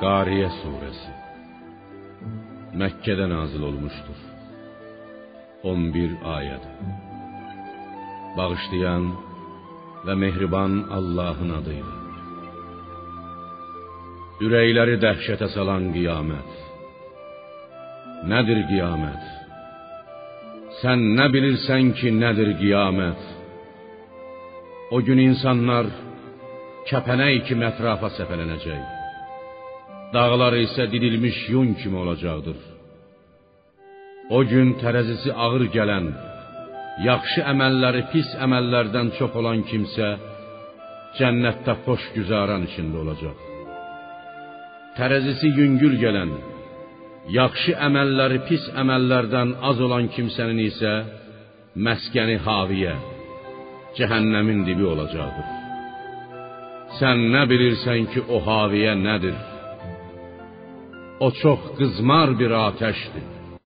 Qariyə surəsi Məkkədə nazil olmuşdur. 11 ayəd. Bağışlayan və mehriban Allahın adıyla. Ürəkləri dəhşətə salan qiyamət. Nədir qiyamət? Sən nə bilirsən ki, nədir qiyamət? O gün insanlar kəpənək kimi ətrafa səpələnəcək. Dağlar isə didilmiş yun kimi olacaqdır. O gün tərəzisi ağır gələn, yaxşı əməlləri pis əməllərdən çox olan kimsə cənnətdə xoş güzaran içində olacaq. Tərəzisi yüngül gələn, yaxşı əməlləri pis əməllərdən az olan kimsənin isə məskəni haviyə, cəhənnəmin dibi olacaqdır. Sən nə bilirsən ki, o haviyə nədir? O çox qızmar bir atəşdir.